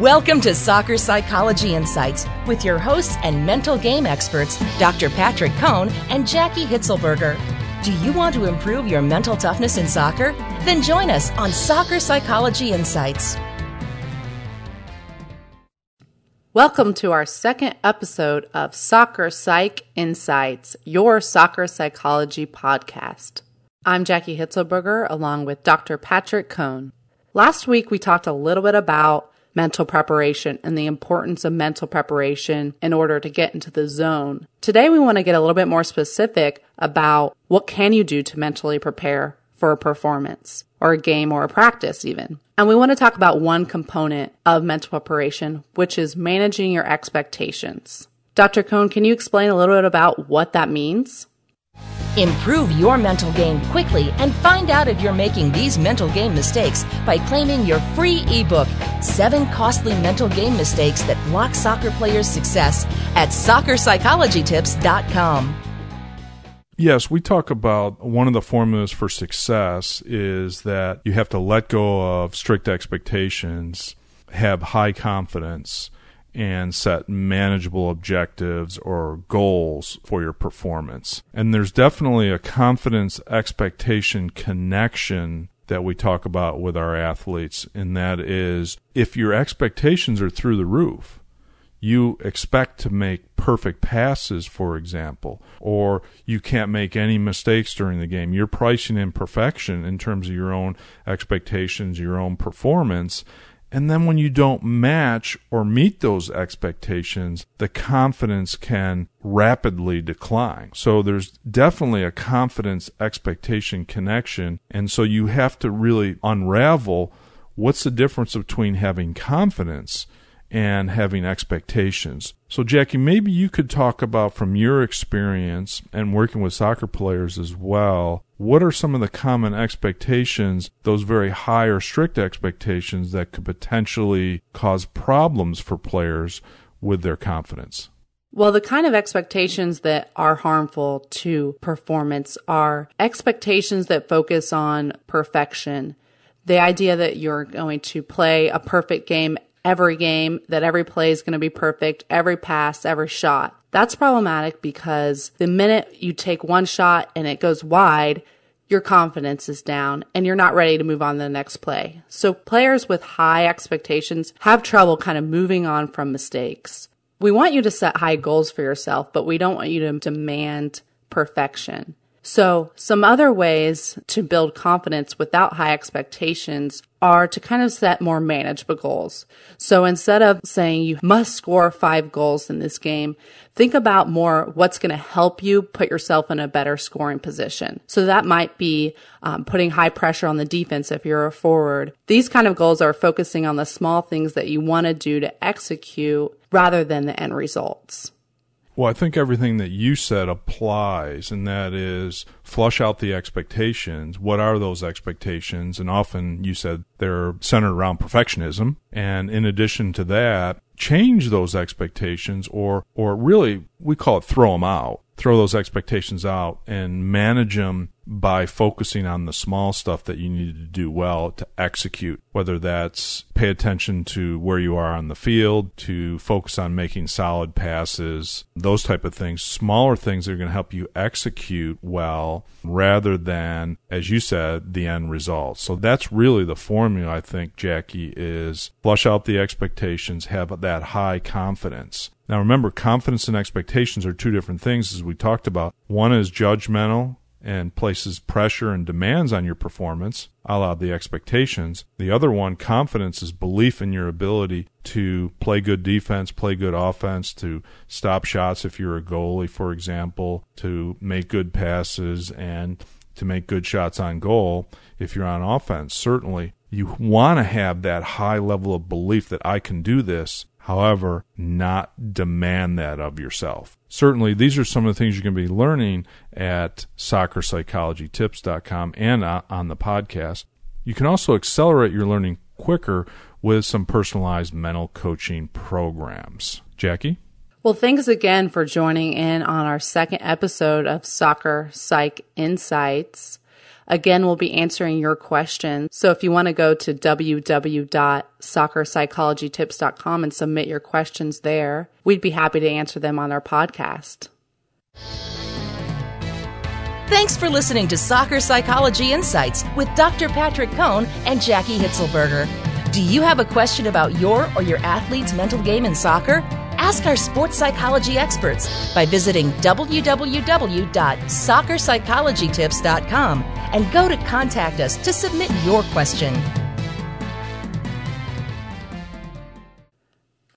Welcome to Soccer Psychology Insights with your hosts and mental game experts, Dr. Patrick Cohn and Jaki Hitzelberger. Do you want to improve your mental toughness in soccer? Then join us on Soccer Psychology Insights. Welcome to our second episode of Soccer Psych Insights, your soccer psychology podcast. I'm Jaki Hitzelberger along with Dr. Patrick Cohn. Last week we talked a little bit about mental preparation and the importance of mental preparation in order to get into the zone. Today we want to get a little bit more specific about what can you do to mentally prepare for a performance or a game or a practice even. And we want to talk about one component of mental preparation, which is managing your expectations. Dr. Cohn, can you explain a little bit about what that means? Improve your mental game quickly and find out if you're making these mental game mistakes by claiming your free ebook, Seven Costly Mental Game Mistakes That Block Soccer Players' Success, at soccerpsychologytips.com. Yes, we talk about one of the formulas for success is that you have to let go of strict expectations, have high confidence, and set manageable objectives or goals for your performance. And there's definitely a confidence expectation connection that we talk about with our athletes, and that is if your expectations are through the roof, you expect to make perfect passes, for example, or you can't make any mistakes during the game. You're pricing in perfection in terms of your own expectations, your own performance. And then when you don't match or meet those expectations, the confidence can rapidly decline. So there's definitely a confidence expectation connection. And so you have to really unravel what's the difference between having confidence and having expectations. So, Jaki, maybe you could talk about from your experience and working with soccer players as well. What are some of the common expectations, those very high or strict expectations that could potentially cause problems for players with their confidence? Well, the kind of expectations that are harmful to performance are expectations that focus on perfection. The idea that you're going to play a perfect game every game, that every play is going to be perfect, every pass, every shot. That's problematic because the minute you take one shot and it goes wide, your confidence is down and you're not ready to move on to the next play. So players with high expectations have trouble kind of moving on from mistakes. We want you to set high goals for yourself, but we don't want you to demand perfection. So some other ways to build confidence without high expectations are to kind of set more manageable goals. So instead of saying you must score five goals in this game, think about more what's going to help you put yourself in a better scoring position. So that might be um, putting high pressure on the defense if you're a forward. These kind of goals are focusing on the small things that you want to do to execute rather than the end results. Well, I think everything that you said applies, and that is flush out the expectations. What are those expectations? And often you said they're centered around perfectionism. And in addition to that, change those expectations or, or really, we call it throw them out. Throw those expectations out and manage them by focusing on the small stuff that you need to do well to execute, whether that's pay attention to where you are on the field, to focus on making solid passes, those type of things, smaller things that are going to help you execute well rather than, as you said, the end result. So that's really the formula, I think, Jaki, is flush out the expectations, have that high confidence. Now remember, confidence and expectations are two different things as we talked about. One is judgmental and places pressure and demands on your performance, a la the expectations. The other one, confidence, is belief in your ability to play good defense, play good offense, to stop shots if you're a goalie, for example, to make good passes and to make good shots on goal if you're on offense. Certainly, you want to have that high level of belief that I can do this However, not demand that of yourself. Certainly, these are some of the things you're going to be learning at soccerpsychologytips.com and uh, on the podcast. You can also accelerate your learning quicker with some personalized mental coaching programs. Jaki? Well, thanks again for joining in on our second episode of Soccer Psych Insights. Again, we'll be answering your questions. So if you want to go to www.soccerpsychologytips.com and submit your questions there, we'd be happy to answer them on our podcast. Thanks for listening to Soccer Psychology Insights with Dr. Patrick Cohn and Jaki Hitzelberger. Do you have a question about your or your athlete's mental game in soccer? Ask our sports psychology experts by visiting www.soccerpsychologytips.com and go to contact us to submit your question.